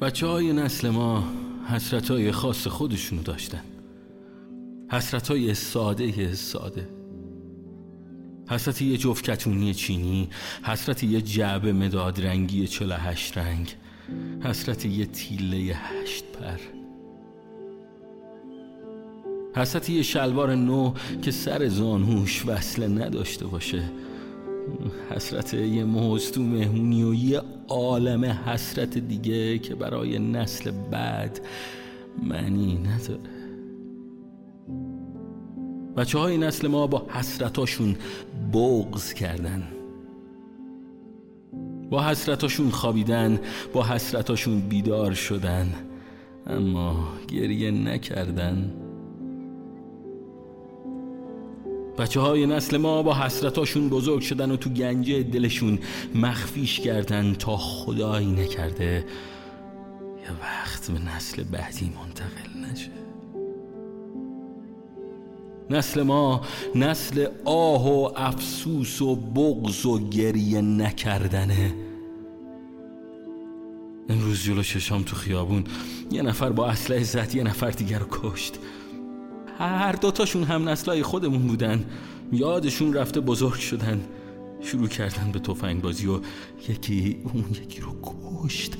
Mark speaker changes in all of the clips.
Speaker 1: بچه های نسل ما حسرت های خاص خودشونو داشتن. حسرت های ساده ساده. حسرت یه جفت کتونی چینی حسرت یه جعبه مداد رنگی چلا هشت رنگ حسرت یه تیله هشت پر. حسرت یه شلوار نو که سر زانوش وصله نداشته باشه. حسرت یه موز تو مهمونی و یه عالم حسرت دیگه که برای نسل بعد معنی نداره. بچه های نسل ما با حسرتاشون بغز کردن. با حسرتاشون خوابیدن با حسرتاشون بیدار شدن. اما گریه نکردن. بچه های نسل ما با حسرتاشون بزرگ شدن و تو گنجه دلشون مخفیش کردن تا خدایی نکرده یه وقت به نسل بعدی منتقل نشه. نسل ما نسل آه و افسوس و بغض و گریه نکردنه. امروز جلو ششام تو خیابون یه نفر با اسلحه زد یه نفر دیگر رو کشت. هر دوتاشون هم نسلای خودمون بودن. یادشون رفته بزرگ شدن. شروع کردن به تفنگ بازی و یکی اون یکی رو کشت.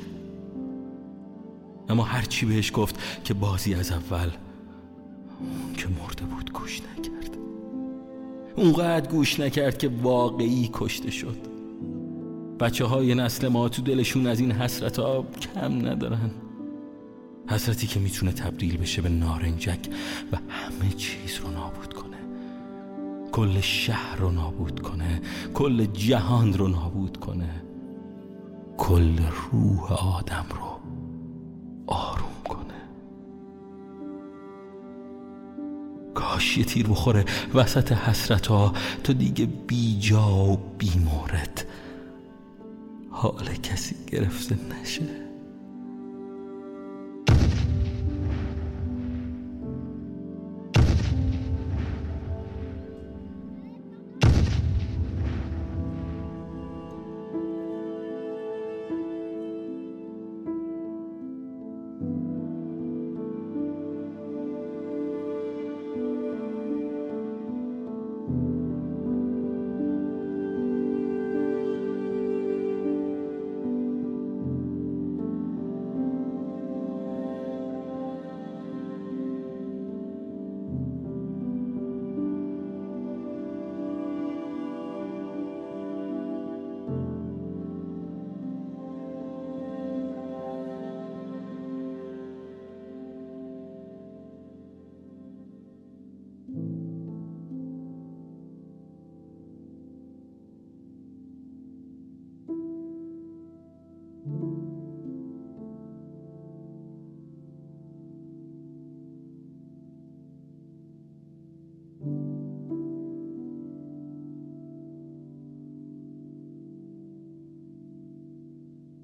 Speaker 1: اما هرچی بهش گفت که بازی از اول اون که مرده بود گوش نکرد. اونقدر گوش نکرد که واقعی کشته شد. بچه های نسل ما تو دلشون از این حسرت ها کم ندارن. حسرتی که می‌تونه تبدیل بشه به نارنجک و همه چیز رو نابود کنه. کل شهر رو نابود کنه. کل جهان رو نابود کنه. کل روح آدم رو آروم کنه. کاش یه تیر بخوره. وسط حسرت ها تو دیگه بی جا و بی مورد. حال کسی گرفته نشه.